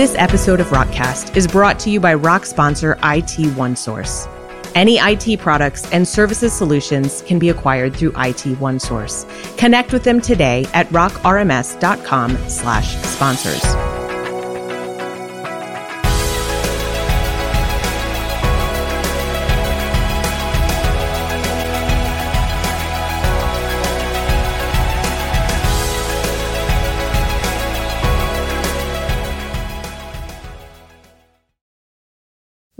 This episode of Rockcast is brought to you by Rock sponsor IT OneSource. Any IT products and services solutions can be acquired through IT OneSource. Connect with them today at rockrms.com slash sponsors.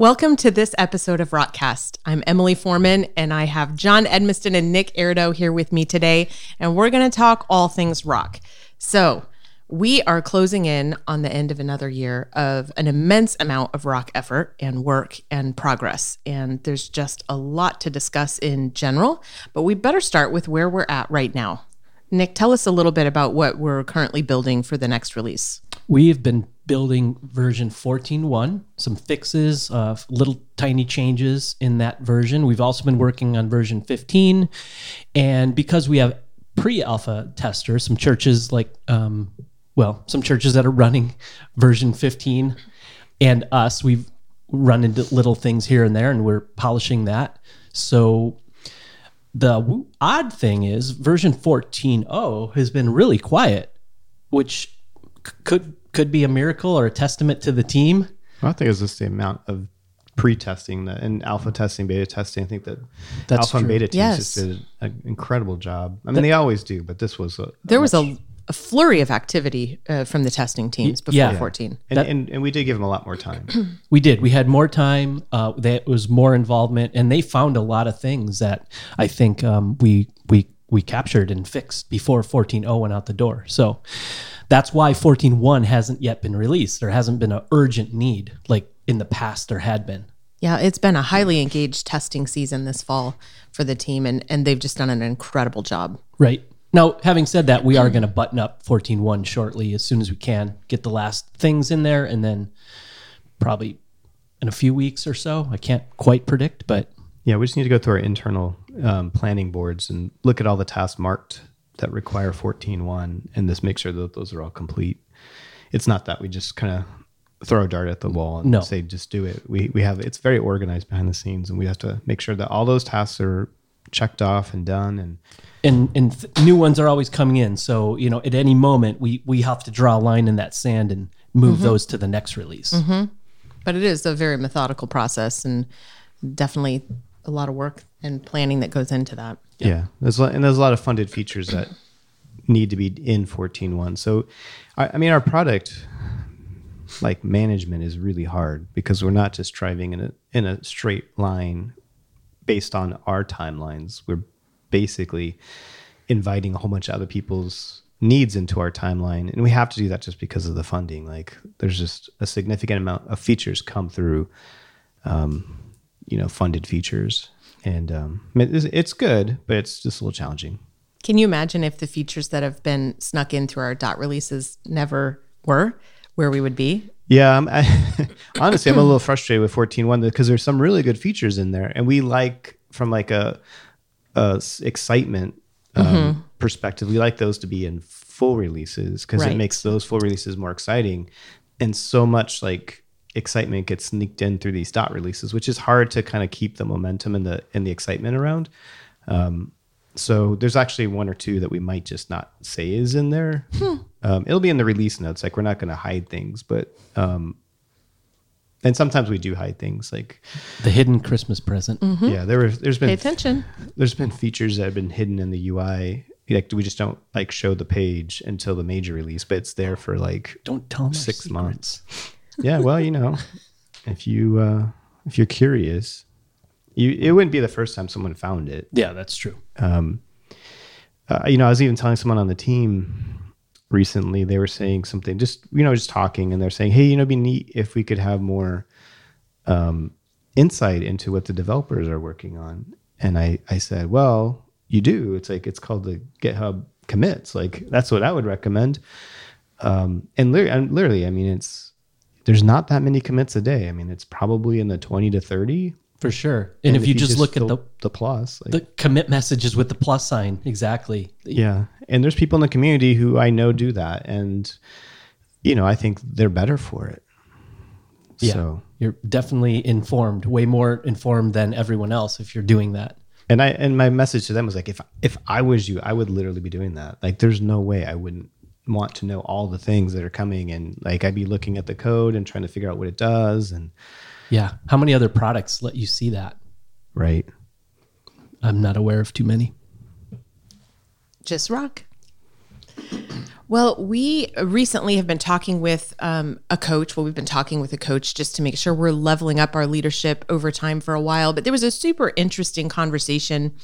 Welcome to this episode of Rockcast. I'm Emily Foreman, and I have Jon Edmiston and Nick Airdo here with me today, and we're going to talk all things rock. So, we are closing in on the end of another year of an immense amount of rock effort and work and progress. And there's just a lot to discuss in general, but we better start with where we're at right now. Nick, tell us a little bit about what we're currently building for the next release. We have been building version 14.1, some fixes, uh, little tiny changes in that version. We've also been working on version 15. And because we have pre alpha testers, some churches like, um, well, some churches that are running version 15 and us, we've run into little things here and there and we're polishing that. So the odd thing is version 14.0 has been really quiet, which could could be a miracle or a testament to the team. Well, I think it's just the amount of pre-testing that and alpha testing, beta testing. I think that That's alpha and beta teams Yes. just did an incredible job. I mean, they always do, but this was a There was a, a flurry of activity uh, from the testing teams before yeah. 14. and, and, and we did give them a lot more time. We did. We had more time. Uh, there was more involvement, and they found a lot of things that I think um, we we we captured and fixed before 14.0 went out the door. So that's why 14.1 hasn't yet been released. There hasn't been an urgent need like in the past there had been. Yeah, it's been a highly engaged testing season this fall for the team, and, and they've just done an incredible job. Right. Now, having said that, we are going to button up 14.1 shortly as soon as we can, get the last things in there, and then probably in a few weeks or so. I can't quite predict, but yeah, we just need to go through our internal um, planning boards and look at all the tasks marked that require 14.1 and just make sure that those are all complete. It's not that we just kind of throw a dart at the wall and No. say just do it. We we have it's very organized behind the scenes, and we have to make sure that all those tasks are checked off and done. And and and th- new ones are always coming in. So you know, at any moment, we we have to draw a line in that sand and move mm-hmm. those to the next release. Mm-hmm. But it is a very methodical process, and definitely a lot of work and planning that goes into that. Yeah, there's a lot, and there's a lot of funded features that need to be in 14.1. So, I, I mean, our product like management is really hard because we're not just driving in a in a straight line based on our timelines. We're basically inviting a whole bunch of other people's needs into our timeline, and we have to do that just because of the funding. Like, there's just a significant amount of features come through um, you know funded features and um, it's, it's good but it's just a little challenging Can you imagine if the features that have been snuck in through our dot releases never were where we would be? yeah I'm, I, honestly i'm a little frustrated with 14.1 because there's some really good features in there and we like from like a, a excitement um, perspective we like those to be in full releases because Right. it makes those full releases more exciting and so much like excitement gets sneaked in through these dot releases which is hard to kind of keep the momentum and the and the excitement around Um, So there's actually one or two that we might just not say is in there. Um, it'll be in the release notes. Like we're not going to hide things, but um, and sometimes we do hide things. Like The hidden Christmas present. yeah, there were there's Pay been attention. there's been features that have been hidden in the UI. Like we just don't like show the page until the major release, but it's there for like Don't tell six secrets. months. Yeah, well, you know, if you uh, if you're curious, you it wouldn't be the first time someone found it. Yeah, that's true. um, uh, you know, I was even telling someone on the team recently. They were saying something, just you know, just talking, and they're saying, "Hey, you know, it'd be neat if we could have more um, insight into what the developers are working on." And I, I said, "Well, you do. It's like it's called the GitHub commits. Like that's what I would recommend." Um, and, and literally, I mean, it's there's not that many commits a day. I mean, it's probably in the twenty to thirty. For sure. And, if, you just, look at the, the plus, like, the commit messages with the plus sign, exactly. Yeah. And there's people in the community who I know do that. And, you know, I think they're better for it. Yeah. So, You're definitely informed, way more informed than everyone else if you're doing that. and I and my message to them was like, if if I was you, I would literally be doing that. Like, there's no way I wouldn't want to know all the things that are coming, and like I'd be looking at the code and trying to figure out what it does, and Yeah. How many other products let you see that? right. I'm not aware of too many. just rock. Well, we recently have been talking with um, a coach. Well, we've been talking with a coach just to make sure we're leveling up our leadership over time for a while. But there was a super interesting conversation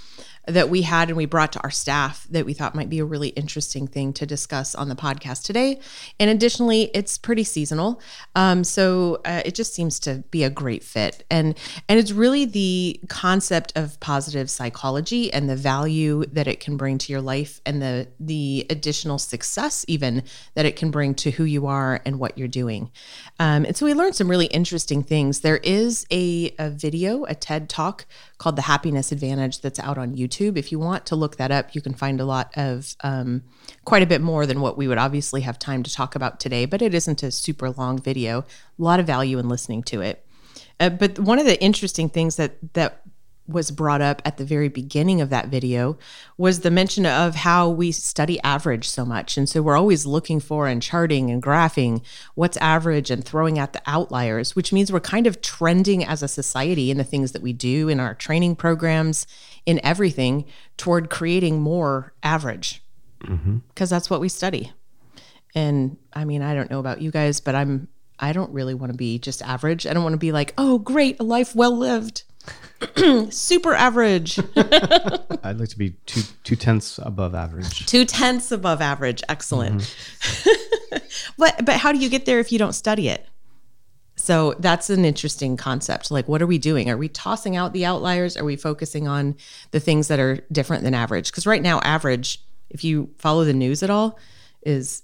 that we had and we brought to our staff that we thought might be a really interesting thing to discuss on the podcast today. And additionally, it's pretty seasonal, um, so uh, it just seems to be a great fit. And and it's really the concept of positive psychology and the value that it can bring to your life and the the additional success even that it can bring to who you are and what you're doing. Um, and so we learned some really interesting things. There is a, a video, a TED talk called The Happiness Advantage that's out on YouTube. If you want to look that up, you can find a lot of um, quite a bit more than what we would obviously have time to talk about today, but it isn't a super long video. A lot of value in listening to it. Uh, but one of the interesting things that that was brought up at the very beginning of that video was the mention of how we study average so much. And so we're always looking for and charting and graphing what's average and throwing out the outliers, which means we're kind of trending as a society in the things that we do in our training programs, in everything toward creating more average mm-hmm. because that's what we study. And I mean, I don't know about you guys, but I'm I don't really want to be just average. I don't want to be like, "Oh, great, a life well lived." Super average. I'd like to be two two tenths above average. Two tenths above average. Excellent. Mm-hmm. but but how do you get there if you don't study it? So that's an interesting concept. Like, what are we doing? Are we tossing out the outliers? Are we focusing on the things that are different than average? Because right now, average, if you follow the news at all, is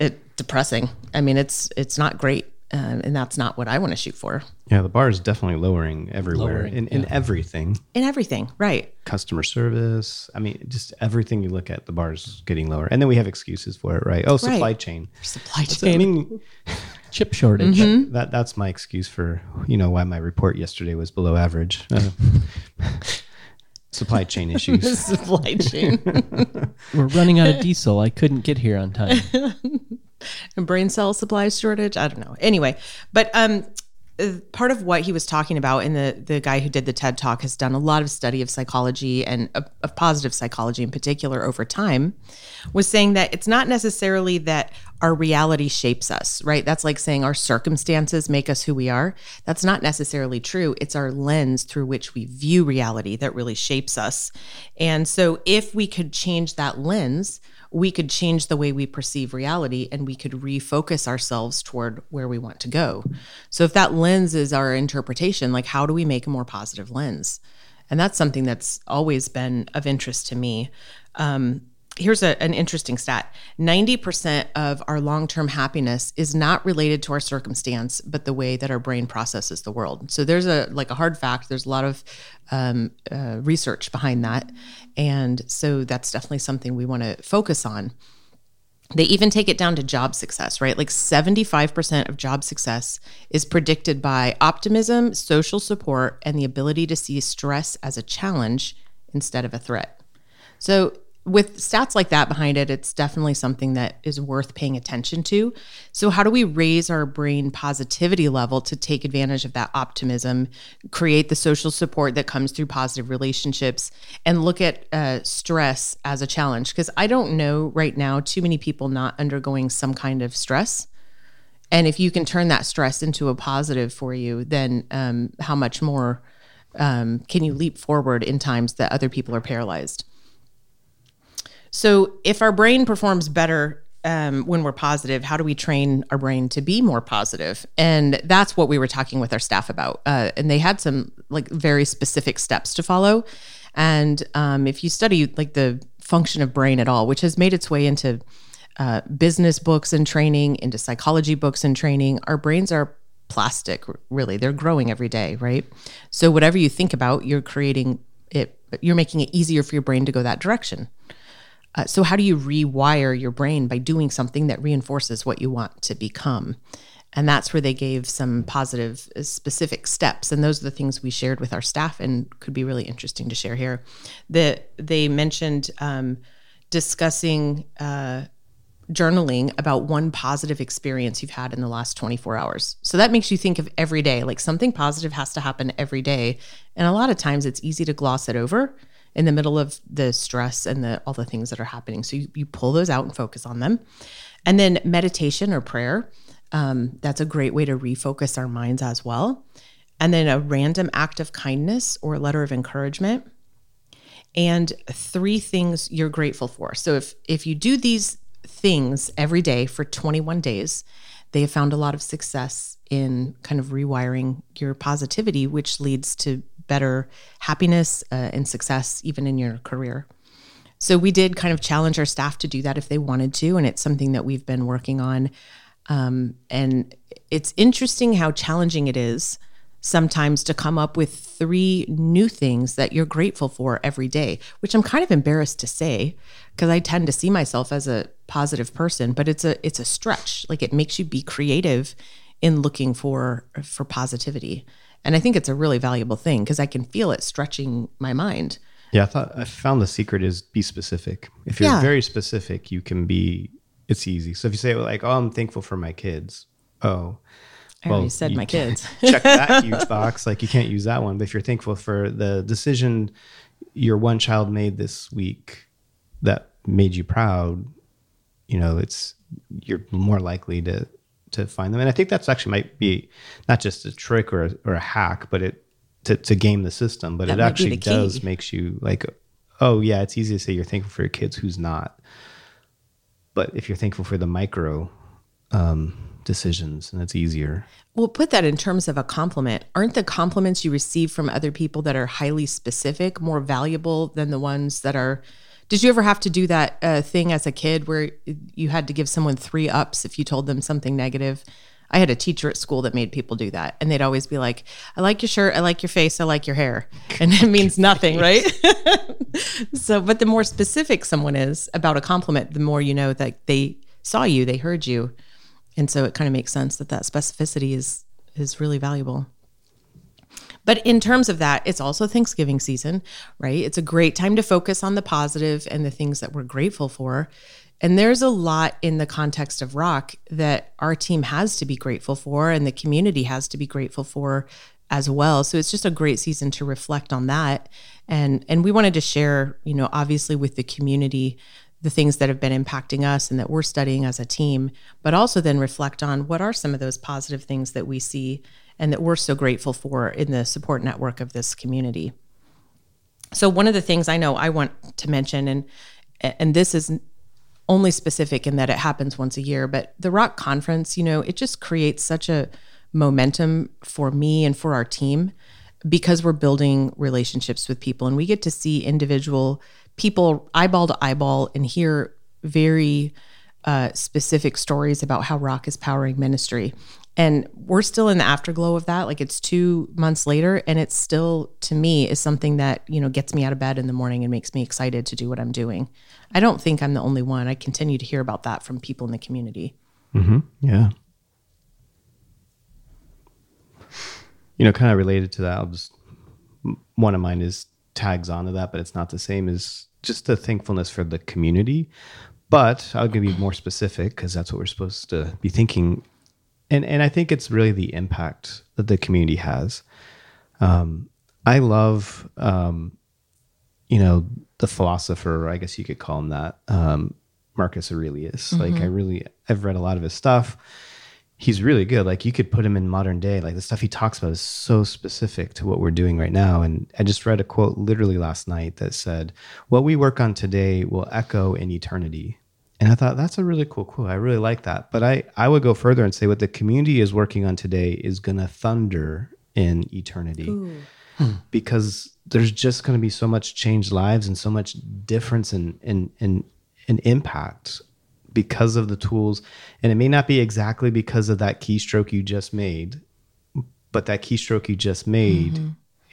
it depressing. I mean, it's it's not great, um, and that's not what I want to shoot for Yeah, the bar is definitely lowering everywhere Lowering, in, in everything. in everything. Right? Customer service. I mean, just everything you look at, the bar's getting lower. And then we have excuses for it, right? Oh, supply Right. chain. Supply So, I mean, Chip shortage. Mm-hmm. that that's my excuse for you know why my report yesterday was below average. Uh, supply chain issues. Supply chain. We're running out of diesel. I couldn't get here on time. and brain cell supply shortage. I don't know. Anyway, but um, uh, part of what he was talking about, and the the guy who did the TED talk has done a lot of study of psychology and of, of positive psychology in particular over time, was saying that it's not necessarily that our reality shapes us, right? That's like saying our circumstances make us who we are. That's not necessarily true. It's our lens through which we view reality that really shapes us. And so if we could change that lens, we could change the way we perceive reality and we could refocus ourselves toward where we want to go. So if that lens is our interpretation, like how do we make a more positive lens? And that's something that's always been of interest to me. Um, here's a, an interesting stat 90% of our long-term happiness is not related to our circumstance but the way that our brain processes the world so there's a like a hard fact there's a lot of um, uh, research behind that and so that's definitely something we want to focus on they even take it down to job success, right? Like 75% of job success is predicted by optimism, social support, and the ability to see stress as a challenge instead of a threat. So, with stats like that behind it, it's definitely something that is worth paying attention to. So, how do we raise our brain positivity level to take advantage of that optimism, create the social support that comes through positive relationships, and look at uh, stress as a challenge? Because I don't know right now too many people not undergoing some kind of stress. And if you can turn that stress into a positive for you, then um, how much more um, can you leap forward in times that other people are paralyzed? So, if our brain performs better um, when we're positive, how do we train our brain to be more positive? And that's what we were talking with our staff about. Uh, and they had some like very specific steps to follow. And um, if you study like the function of brain at all, which has made its way into uh, business books and training, into psychology books and training, our brains are plastic, really. They're growing every day, right? So, whatever you think about, you're creating it, you're making it easier for your brain to go that direction. Uh, so, how do you rewire your brain by doing something that reinforces what you want to become? And that's where they gave some positive, uh, specific steps. And those are the things we shared with our staff and could be really interesting to share here. The, they mentioned um, discussing uh, journaling about one positive experience you've had in the last 24 hours. So that makes you think of every day, like something positive has to happen every day. And a lot of times it's easy to gloss it over in the middle of the stress and the all the things that are happening. So you, you pull those out and focus on them. And then meditation or prayer. Um, that's a great way to refocus our minds as well. And then a random act of kindness or a letter of encouragement. And three things you're grateful for. So if if you do these things every day for 21 days, they have found a lot of success in kind of rewiring your positivity, which leads to better happiness uh, and success even in your career. So we did kind of challenge our staff to do that if they wanted to, and it's something that we've been working on. Um, and it's interesting how challenging it is sometimes to come up with three new things that you're grateful for every day, which I'm kind of embarrassed to say because I tend to see myself as a positive person, but it's a it's a stretch. Like it makes you be creative in looking for for positivity. And I think it's a really valuable thing because I can feel it stretching my mind. Yeah, I thought I found the secret is be specific. If you're Yeah. very specific, you can be. It's easy. So if you say like, "Oh, I'm thankful for my kids," oh, I already said my kids. check that huge box. Like you can't use that one. But if you're thankful for the decision your one child made this week that made you proud, you know, it's you're more likely to to find them. And I think that's actually might be not just a trick or a, or a hack, but it to, to game the system. But That it actually does makes you like, oh yeah, it's easy to say you're thankful for your kids who's not. But if you're thankful for the micro um, decisions, and it's easier. Well, put that in terms of a compliment. Aren't the compliments you receive from other people that are highly specific more valuable than the ones that are? Did you ever have to do that uh, thing as a kid where you had to give someone three ups if you told them something negative? I had a teacher at school that made people do that. And they'd always be like, I like your shirt, I like your face, I like your hair. And it means nothing, right? so, but the more specific someone is about a compliment, the more you know that they saw you, they heard you. And so it kind of makes sense that that specificity is is really valuable. But in terms of that, it's also Thanksgiving season, right? It's a great time to focus on the positive and the things that we're grateful for. And there's a lot in the context of rock that our team has to be grateful for and the community has to be grateful for as well. So it's just a great season to reflect on that. And and we wanted to share, you know, obviously with the community the things that have been impacting us and that we're studying as a team, but also then reflect on what are some of those positive things that we see and that we're so grateful for in the support network of this community. So one of the things I know I want to mention and and this is only specific in that it happens once a year, but the Rock Conference, you know, it just creates such a momentum for me and for our team because we're building relationships with people and we get to see individual people eyeball to eyeball and hear very uh, specific stories about how rock is powering ministry and we're still in the afterglow of that like it's two months later and it's still to me is something that you know gets me out of bed in the morning and makes me excited to do what i'm doing i don't think i'm the only one i continue to hear about that from people in the community Mhm. Yeah. You know, kind of related to that, I'll just one of mine is tags onto that, but it's not the same as just the thankfulness for the community. But I'll give you more specific because that's what we're supposed to be thinking. And and I think it's really the impact that the community has. Um, I love um, you know, the philosopher, I guess you could call him that, um, Marcus Aurelius. Like I really, I've read a lot of his stuff. He's really good. Like you could put him in modern day. Like the stuff he talks about is so specific to what we're doing right now. And I just read a quote literally last night that said, "What we work on today will echo in eternity." And I thought that's a really cool quote. I really like that. But I, I would go further and say what the community is working on today is going to thunder in eternity. Hmm. Because there's just going to be so much changed lives and so much difference in in in, in impact because of the tools. And it may not be exactly because of that keystroke you just made but that keystroke you just made mm-hmm.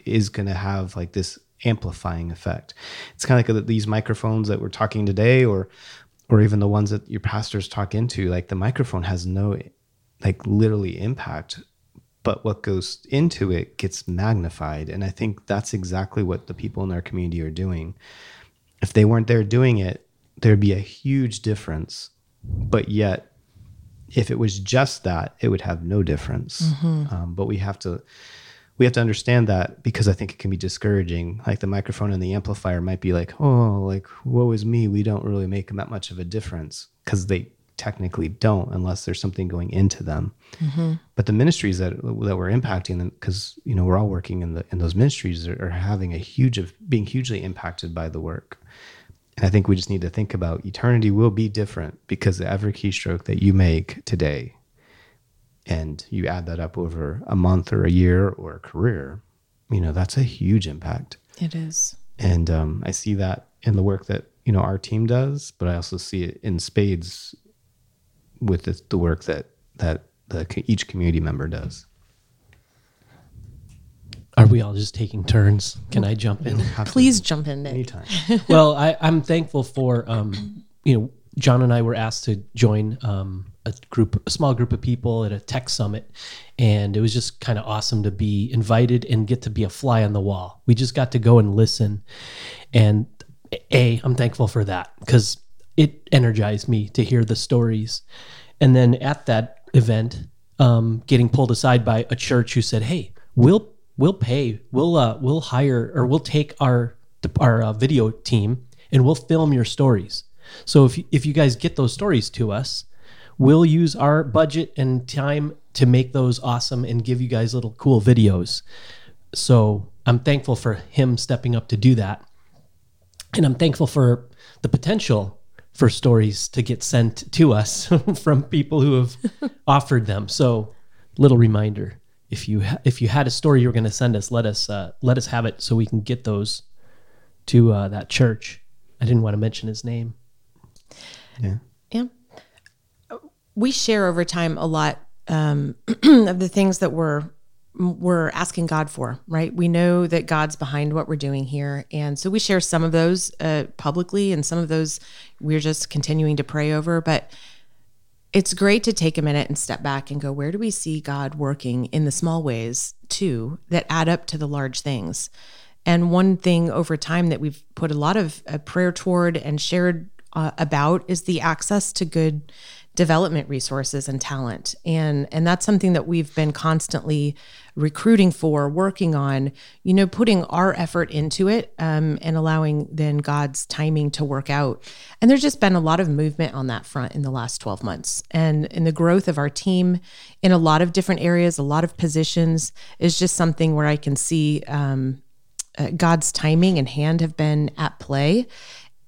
is going to have like this amplifying effect. It's kind of like these microphones that we're talking today or or even the ones that your pastors talk into like the microphone has no like literally impact but what goes into it gets magnified. And i think that's exactly what the people in our community are doing. If they weren't there doing it there'd be a huge difference. But yet if it was just that it would have no difference. Um, but we have to we have to understand that because i think it can be discouraging. Like the microphone and the amplifier might be like oh like woe is me. We don't really make that much of a difference because they technically don't unless there's something going into them. Mm-hmm. But the ministries that that we're impacting them because you know we're all working in the in those ministries are, are having a huge of being hugely impacted by the work. And i think we just need to think about eternity will be different because every keystroke that you make today and you add that up over a month or a year or a career you know that's a huge impact It is. and um, i see that in the work that you know our team does but i also see it in spades with the, the work that that the, each community member does Are we all just taking turns? Can I jump in? Have to- Please jump in, Nick. anytime well, I, I'm thankful for um, you know John and I were asked to join um, a group, a small group of people at a tech summit, and it was just kind of awesome to be invited and get to be a fly on the wall. We just got to go and listen, and a I'm thankful for that because it energized me to hear the stories, and then at that event, um, getting pulled aside by a church who said, "Hey, we'll we'll pay, we'll uh, we'll hire, or we'll take our our uh, video team and we'll film your stories. So if if you guys get those stories to us, we'll use our budget and time to make those awesome and give you guys little cool videos. So I'm thankful for him stepping up to do that. And I'm thankful for the potential for stories to get sent to us from people who have offered them. So little reminder if you ha- if you had a story you were going to send us let us uh, let us have it so we can get those to uh, that church i didn't want to mention his name yeah Yeah. We share over time a lot um, of the things that we're we're asking God for, right? We know that God's behind what we're doing here, and so we share some of those uh, publicly, and some of those we're just continuing to pray over. But it's great to take a minute and step back and go, where do we see God working in the small ways too that add up to the large things? And one thing over time that we've put a lot of uh, prayer toward and shared uh, about is the access to good development resources and talent. And and that's something that we've been constantly recruiting for, working on, you know, putting our effort into it um, and allowing then God's timing to work out. And there's just been a lot of movement on that front in the last 12 months. And in the growth of our team in a lot of different areas, a lot of positions is just something where I can see um, uh, God's timing and hand have been at play.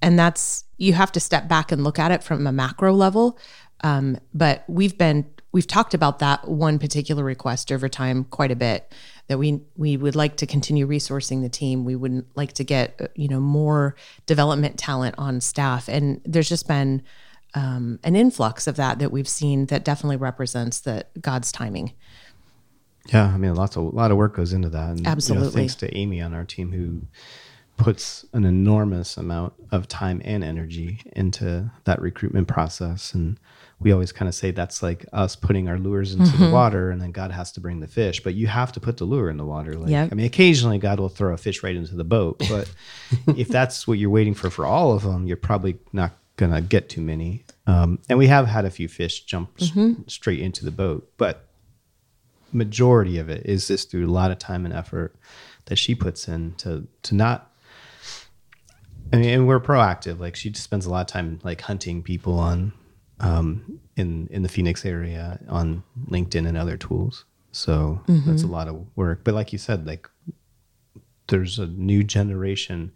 And that's, you have to step back and look at it from a macro level. Um, but we've been, we've talked about that one particular request over time quite a bit that we we would like to continue resourcing the team we wouldn't like to get uh, you know more development talent on staff and there's just been um, an influx of that that we've seen that definitely represents that god's timing Yeah, I mean, lots of a lot of work goes into that. And, you know, Absolutely. thanks to Amy on our team who puts an enormous amount of time and energy into that recruitment process. And we always kind of say that's like us putting our lures into Mm-hmm. the water, and then God has to bring the fish. But you have to put the lure in the water. Like, Yep. I mean, occasionally God will throw a fish right into the boat, but if that's what you're waiting for for all of them, you're probably not gonna get too many. Um, and we have had a few fish jump Mm-hmm. straight into the boat, but majority of it is just through a lot of time and effort that she puts in to to not I mean, and we're proactive. Like she spends a lot of time like hunting people on um, in in the Phoenix area on LinkedIn and other tools. So that's a lot of work. But like you said, like there's a new generation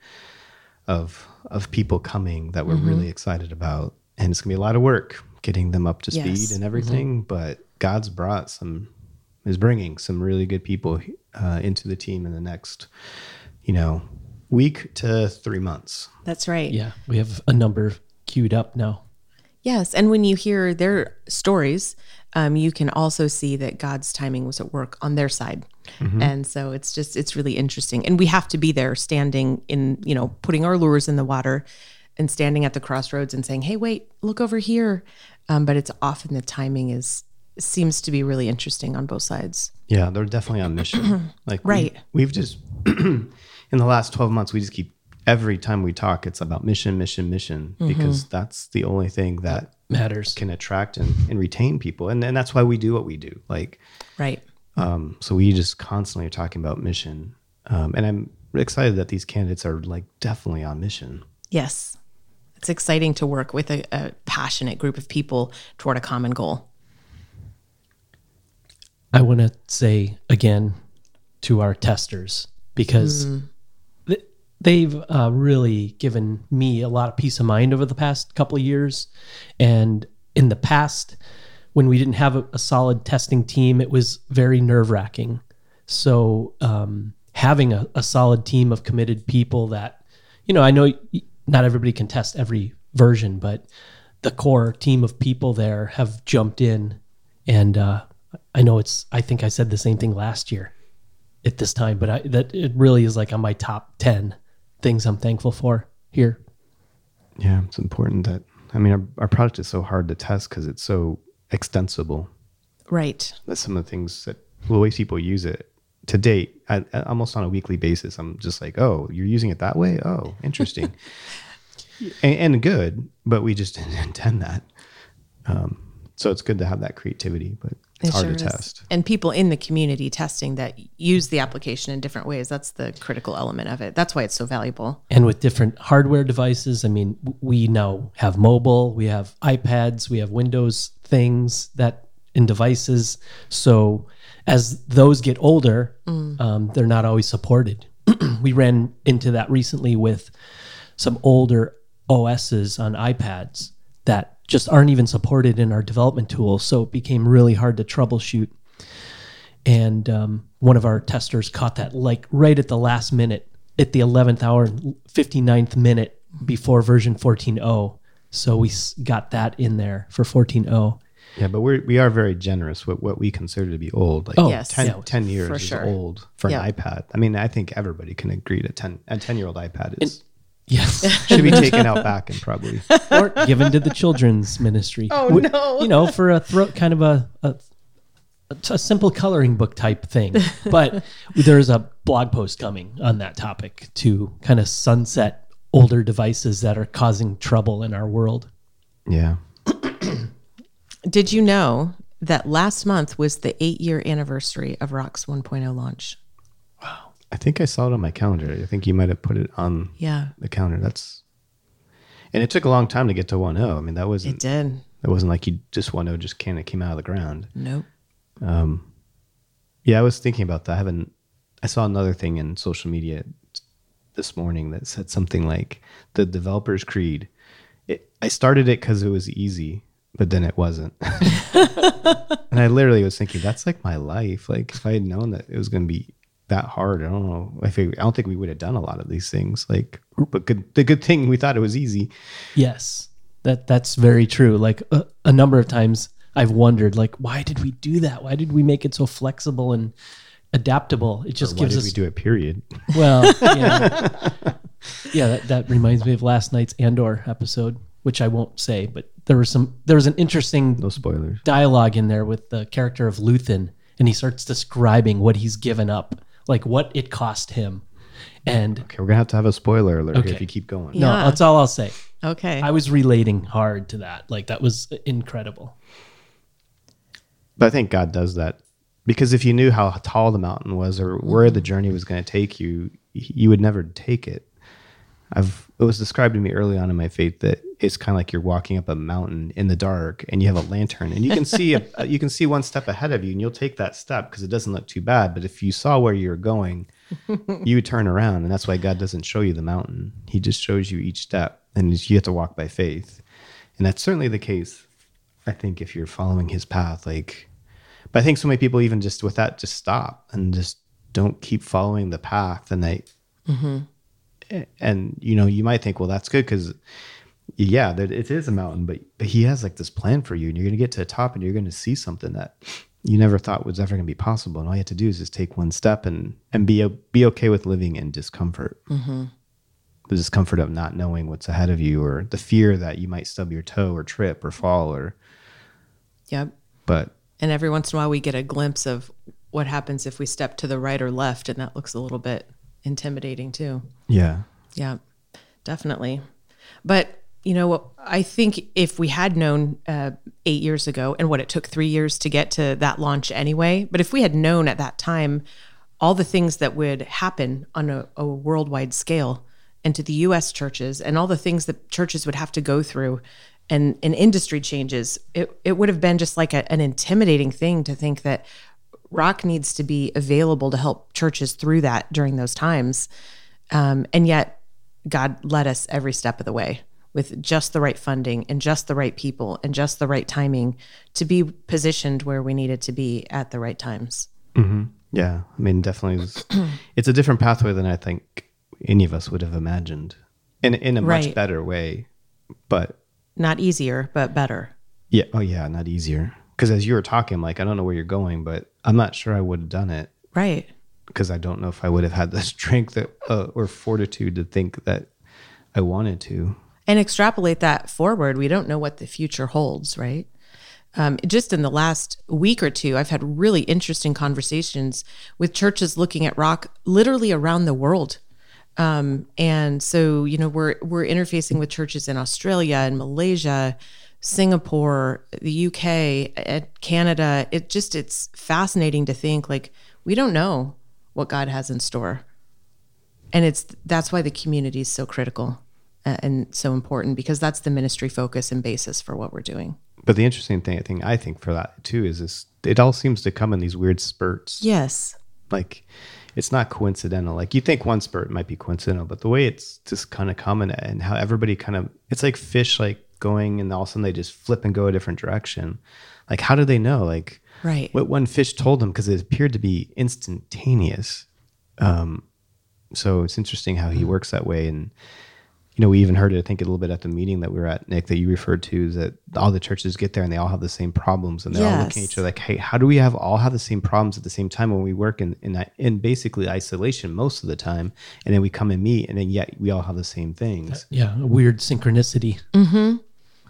of of people coming that we're really excited about, and it's gonna be a lot of work getting them up to speed and everything. But God's brought some is bringing some really good people uh, into the team in the next, you know, week to three months. that's right yeah we have a number queued up now Yes, and when you hear their stories, um, you can also see that God's timing was at work on their side, and so it's just it's really interesting. And we have to be there, standing in you know putting our lures in the water, and standing at the crossroads and saying, "Hey, wait, look over here." Um, but it's often the timing is seems to be really interesting on both sides. Yeah, they're definitely on mission. like we- Right. we've just in the last 12 months we just keep every time we talk it's about mission, mission, mission because that's the only thing that Matters. can attract and, and retain people. And and that's why we do what we do. Like Right. um so we just constantly are talking about mission. Um and I'm excited that these candidates are like definitely on mission. Yes. It's exciting to work with a, a passionate group of people toward a common goal. I want to say again to our testers because th- they've uh, really given me a lot of peace of mind over the past couple of years. And in the past, when we didn't have a, a solid testing team, it was very nerve wracking. So um, having a, a solid team of committed people that, you know, I know not everybody can test every version, but the core team of people there have jumped in and uh, I know it's. I think I said the same thing last year at this time, but I, that it really is like on my top ten things I'm thankful for here. Yeah, it's important that I mean our, our product is so hard to test because it's so extensible. Right. That's some of the things that the way people use it to date, I, I- almost on a weekly basis. I'm just like, oh, you're using it that way. Oh, interesting, and, and good. But we just didn't intend that. Um, so it's good to have that creativity, but it's It hard sure to is. test. And people in the community testing that use the application in different ways. That's the critical element of it. That's why it's so valuable. And with different hardware devices, I mean, we now have mobile, we have iPads, we have Windows things that in devices. So as those get older, um, they're not always supported. we ran into that recently with some older OSs on iPads that just aren't even supported in our development tools. So it became really hard to troubleshoot. And um, one of our testers caught that like right at the last minute, at the 11th hour, 59th minute before version 14.0. So we got that in there for 14.0. Yeah, but we're we are very generous with what we consider to be old. Like Oh, Yes. 10, yeah, 10 years for is old for Yeah. an iPad. I mean, I think everybody can agree that 10 a 10 year old iPad is Yes. should be taken out back and probably or given to the children's ministry. Oh, Wi- no. You know, for a throat kind of a, a a simple coloring book type thing. But there's a blog post coming on that topic to kind of sunset older devices that are causing trouble in our world. yeah. Did you know that last month was the eight year anniversary of Rock's 1.0 launch? I think I saw it on my calendar. I think you might have put it on Yeah, the calendar. That's and it took a long time to get to 1.0. I mean, that wasn't it did. that wasn't like you just 1.0 just kind of came out of the ground. Nope. Um, yeah, I was thinking about that. I haven't. I saw another thing in social media this morning that said something like the developer's creed. It, I started it because it was easy, but then it wasn't. and I literally was thinking, that's like my life. Like if I had known that it was going to be that hard, I don't know. I think I don't think we would have done a lot of these things. Like, but good. The good thing we thought it was easy. Yes, that that's very true. Like a, a number of times I've wondered, like, why did we do that? Why did we make it so flexible and adaptable? It just gives us we do it? Period. Well, yeah, yeah. That, that reminds me of last night's Andor episode, which I won't say, but there was some there was an interesting No spoilers. dialogue in there with the character of Luthen, and he starts describing what he's given up, like what it cost him. And Okay, we're gonna have to have a spoiler alert Okay. if you keep going. no, Yeah. that's all I'll say. Okay. I was relating hard to that. Like that was incredible. But I think God does that because if you knew how tall the mountain was or where mm-hmm. the journey was going to take you, you would never take it. I've it was described to me early on in my faith that it's kind of like you're walking up a mountain in the dark and you have a lantern and you can see a, you can see one step ahead of you and you'll take that step because it doesn't look too bad. But if you saw where you were going, you turn around and that's why God doesn't show you the mountain. He just shows you each step and you have to walk by faith. And that's certainly the case I think if you're following his path, like, but I think so many people even just with that just stop and just don't keep following the path, and they, A- and you know, you might think, well, that's good because, yeah, that it is a mountain, but but he has like this plan for you, and you're gonna get to the top, and you're gonna see something that you never thought was ever gonna be possible, and all you have to do is just take one step and and be be okay with living in discomfort. Mm-hmm. The discomfort of not knowing what's ahead of you, or the fear that you might stub your toe, or trip, or fall, or yep. but And every once in a while, we get a glimpse of what happens if we step to the right or left, and that looks a little bit intimidating too. Yeah. Yeah, definitely. But you know, I think if we had known uh, eight years ago and what it took three years to get to that launch anyway, but if we had known at that time all the things that would happen on a, a worldwide scale and to the US churches and all the things that churches would have to go through and, and industry changes, it, it would have been just like a, an intimidating thing to think that rock needs to be available to help churches through that during those times. Um, and yet, God led us every step of the way with just the right funding and just the right people and just the right timing to be positioned where we needed to be at the right times. Mm-hmm. Yeah. I mean, definitely, it's, it's a different pathway than I think any of us would have imagined in, in a much better way. But Not easier, but better. yeah. Oh, yeah. Not easier. Because as you were talking, like, I don't know where you're going, but I'm not sure I would have done it Right. because I don't know if I would have had the strength that, uh, or fortitude to think that I wanted to. and extrapolate that forward, we don't know what the future holds, right? Um, just in the last week or two, I've had really interesting conversations with churches looking at rock literally around the world. Um, and so, you know, we're we're interfacing with churches in Australia and Malaysia, Singapore, the UK, and Canada. It just it's fascinating to think like we don't know what God has in store and it's that's why the community is so critical uh, and so important because that's the ministry focus and basis for what we're doing. But the interesting thing, I think, I think for that too is this: it all seems to come in these weird spurts. Yes. Like, it's not coincidental. Like you think one spurt might be coincidental, but the way it's just kind of coming and how everybody kind of, it's like fish like going and all of a sudden they just flip and go a different direction. Like, how do they know? Like, Right. what one fish told them because it appeared to be instantaneous. Um, so it's interesting how he works that way. And, you know, we even heard it, I think, a little bit at the meeting that we were at, Nick, that you referred to, is that all the churches get there and they all have the same problems. And they're all looking at each other like, hey, how do we have all have the same problems at the same time when we work in, in, in basically isolation most of the time? And then we come and meet, and then yet we all have the same things. Yeah, a weird synchronicity.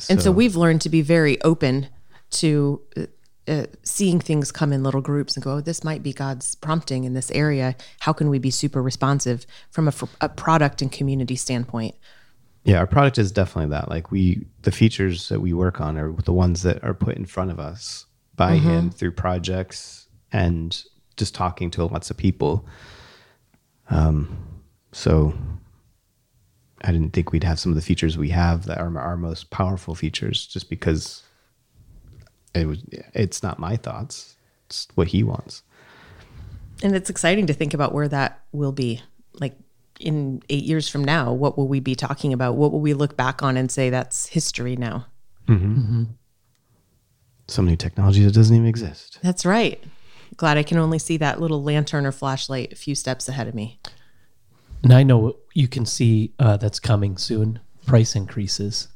And so we've learned to be very open to uh, uh, seeing things come in little groups and go, oh, this might be God's prompting in this area. How can we be super responsive from a, a product and community standpoint? Yeah, our product is definitely that. Like we, the features that we work on are the ones that are put in front of us by him through projects and just talking to lots of people. Um, so I didn't think we'd have some of the features we have that are our most powerful features, just because it was. It's not my thoughts; it's what he wants. And it's exciting to think about where that will be. Like in eight years from now, what will we be talking about? What will we look back on and say that's history now? Mm-hmm. Mm-hmm. Some new technology that doesn't even exist. That's right. Glad I can only see that little lantern or flashlight a few steps ahead of me. And I know you can see uh, that's coming soon price increases.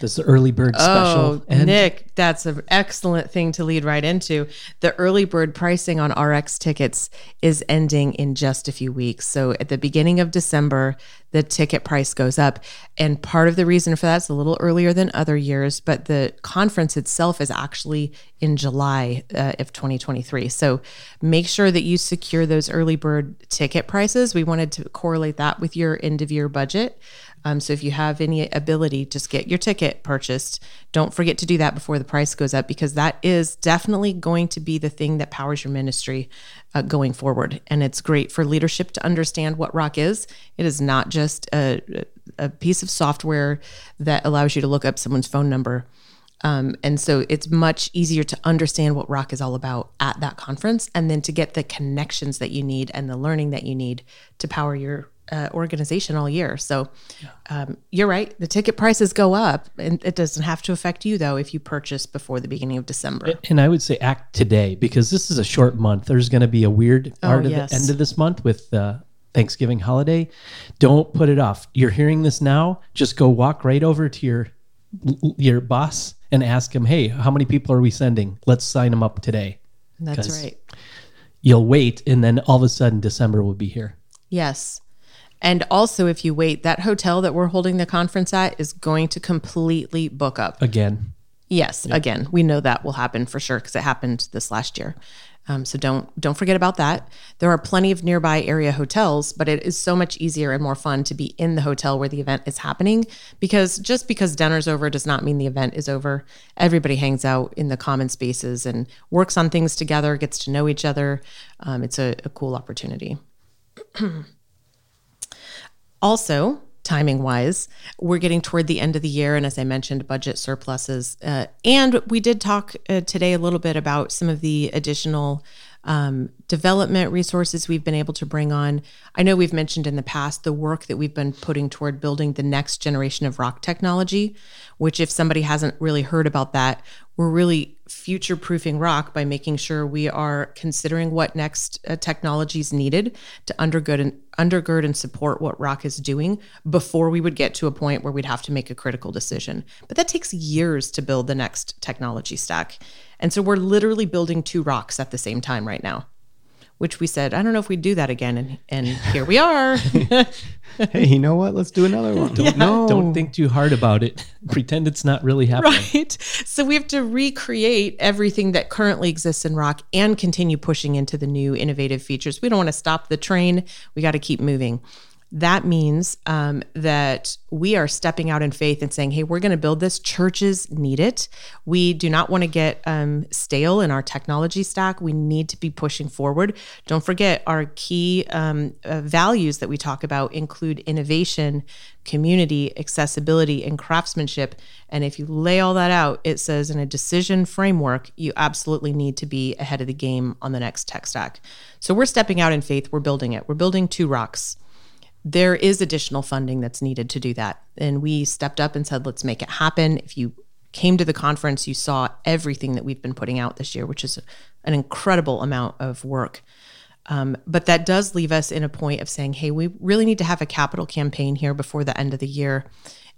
The early bird special. Oh, Nick, that's an excellent thing to lead right into. The early bird pricing on RX tickets is ending in just a few weeks. So at the beginning of December, the ticket price goes up. And part of the reason for that is a little earlier than other years, but the conference itself is actually in July uh, of 2023. So make sure that you secure those early bird ticket prices. We wanted to correlate that with your end of year budget. Um, so if you have any ability, just get your ticket purchased. Don't forget to do that before the price goes up because that is definitely going to be the thing that powers your ministry uh, going forward. And it's great for leadership to understand what Rock is. It is not just a, a piece of software that allows you to look up someone's phone number. Um, and so it's much easier to understand what Rock is all about at that conference and then to get the connections that you need and the learning that you need to power your uh, organization all year. So um, you're right. The ticket prices go up, and it doesn't have to affect you, though, if you purchase before the beginning of December. And I would say act today because this is a short month. There's going to be a weird part of yes. the end of this month with the Thanksgiving holiday. Don't put it off. You're hearing this now. Just go walk right over to your your boss and ask him, "Hey, how many people are we sending? Let's sign them up today." That's right. You'll wait, and then all of a sudden, December will be here. Yes. And also, if you wait, that hotel that we're holding the conference at is going to completely book up. again. Yes, again, we know that will happen for sure because it happened this last year. Um, so don't don't forget about that. There are plenty of nearby area hotels, but it is so much easier and more fun to be in the hotel where the event is happening because just because dinner's over does not mean the event is over. Everybody hangs out in the common spaces and works on things together, gets to know each other. Um, it's a, a cool opportunity. also, timing wise. We're getting toward the end of the year. And as I mentioned, budget surpluses. Uh, and we did talk uh, today a little bit about some of the additional um, development resources we've been able to bring on. I know we've mentioned in the past the work that we've been putting toward building the next generation of rock technology, which, if somebody hasn't really heard about that, we're really future proofing rock by making sure we are considering what next uh, technologies needed to undergird and undergird and support what rock is doing before we would get to a point where we'd have to make a critical decision. But that takes years to build the next technology stack. And so we're literally building two rocks at the same time right now which we said, I don't know if we'd do that again. And, and here we are. hey, you know what? Let's do another one. Don't, no. don't think too hard about it. Pretend it's not really happening. Right. So we have to recreate everything that currently exists in rock and continue pushing into the new innovative features. We don't want to stop the train. We got to keep moving that means um, that we are stepping out in faith and saying, hey, we're going to build this. Churches need it. We do not want to get um, stale in our technology stack. We need to be pushing forward. Don't forget, our key um, uh, values that we talk about include innovation, community, accessibility, and craftsmanship. And if you lay all that out, it says in a decision framework, you absolutely need to be ahead of the game on the next tech stack. So we're stepping out in faith. We're building it. We're building two rocks there is additional funding that's needed to do that. And we stepped up and said, let's make it happen. If you came to the conference, you saw everything that we've been putting out this year, which is an incredible amount of work. Um, but that does leave us in a point of saying, hey, we really need to have a capital campaign here before the end of the year.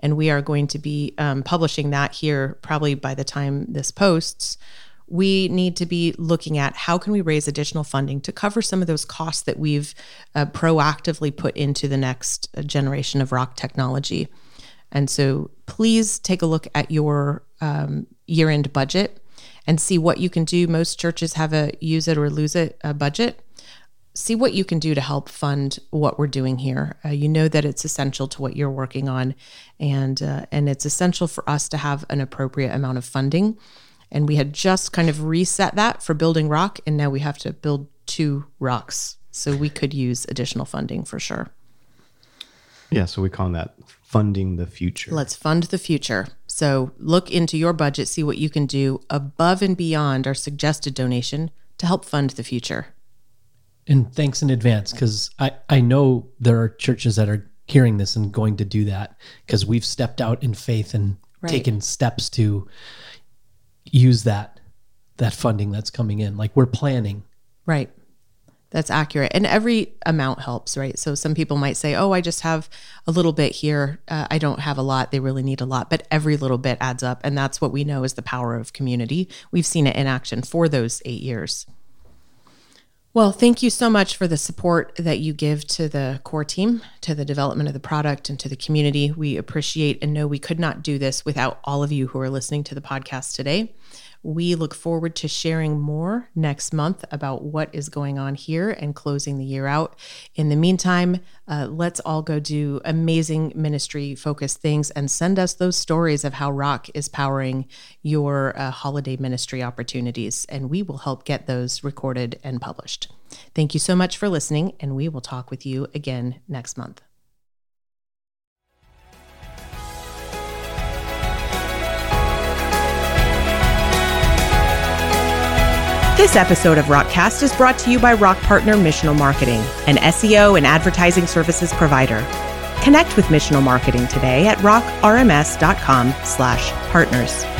And we are going to be um, publishing that here probably by the time this posts we need to be looking at how can we raise additional funding to cover some of those costs that we've uh, proactively put into the next uh, generation of rock technology and so please take a look at your um, year-end budget and see what you can do most churches have a use it or lose it a budget see what you can do to help fund what we're doing here. Uh, you know that it's essential to what you're working on, and uh, and it's essential for us to have an appropriate amount of funding. And we had just kind of reset that for building rock, and now we have to build two rocks. So we could use additional funding for sure. Yeah, so we call that funding the future. Let's fund the future. So look into your budget, see what you can do above and beyond our suggested donation to help fund the future. And thanks in advance because I, I know there are churches that are hearing this and going to do that because we've stepped out in faith and right. taken steps to use that that funding that's coming in. Like we're planning. Right. That's accurate. And every amount helps, right? So some people might say, oh, I just have a little bit here. Uh, I don't have a lot. They really need a lot. But every little bit adds up. And that's what we know is the power of community. We've seen it in action for those eight years. Well, thank you so much for the support that you give to the core team, to the development of the product, and to the community. We appreciate and know we could not do this without all of you who are listening to the podcast today. We look forward to sharing more next month about what is going on here and closing the year out. In the meantime, uh, let's all go do amazing ministry focused things and send us those stories of how Rock is powering your uh, holiday ministry opportunities, and we will help get those recorded and published. Thank you so much for listening, and we will talk with you again next month. This episode of Rockcast is brought to you by Rock Partner Missional Marketing, an SEO and advertising services provider. Connect with Missional Marketing today at rockrms.com/partners.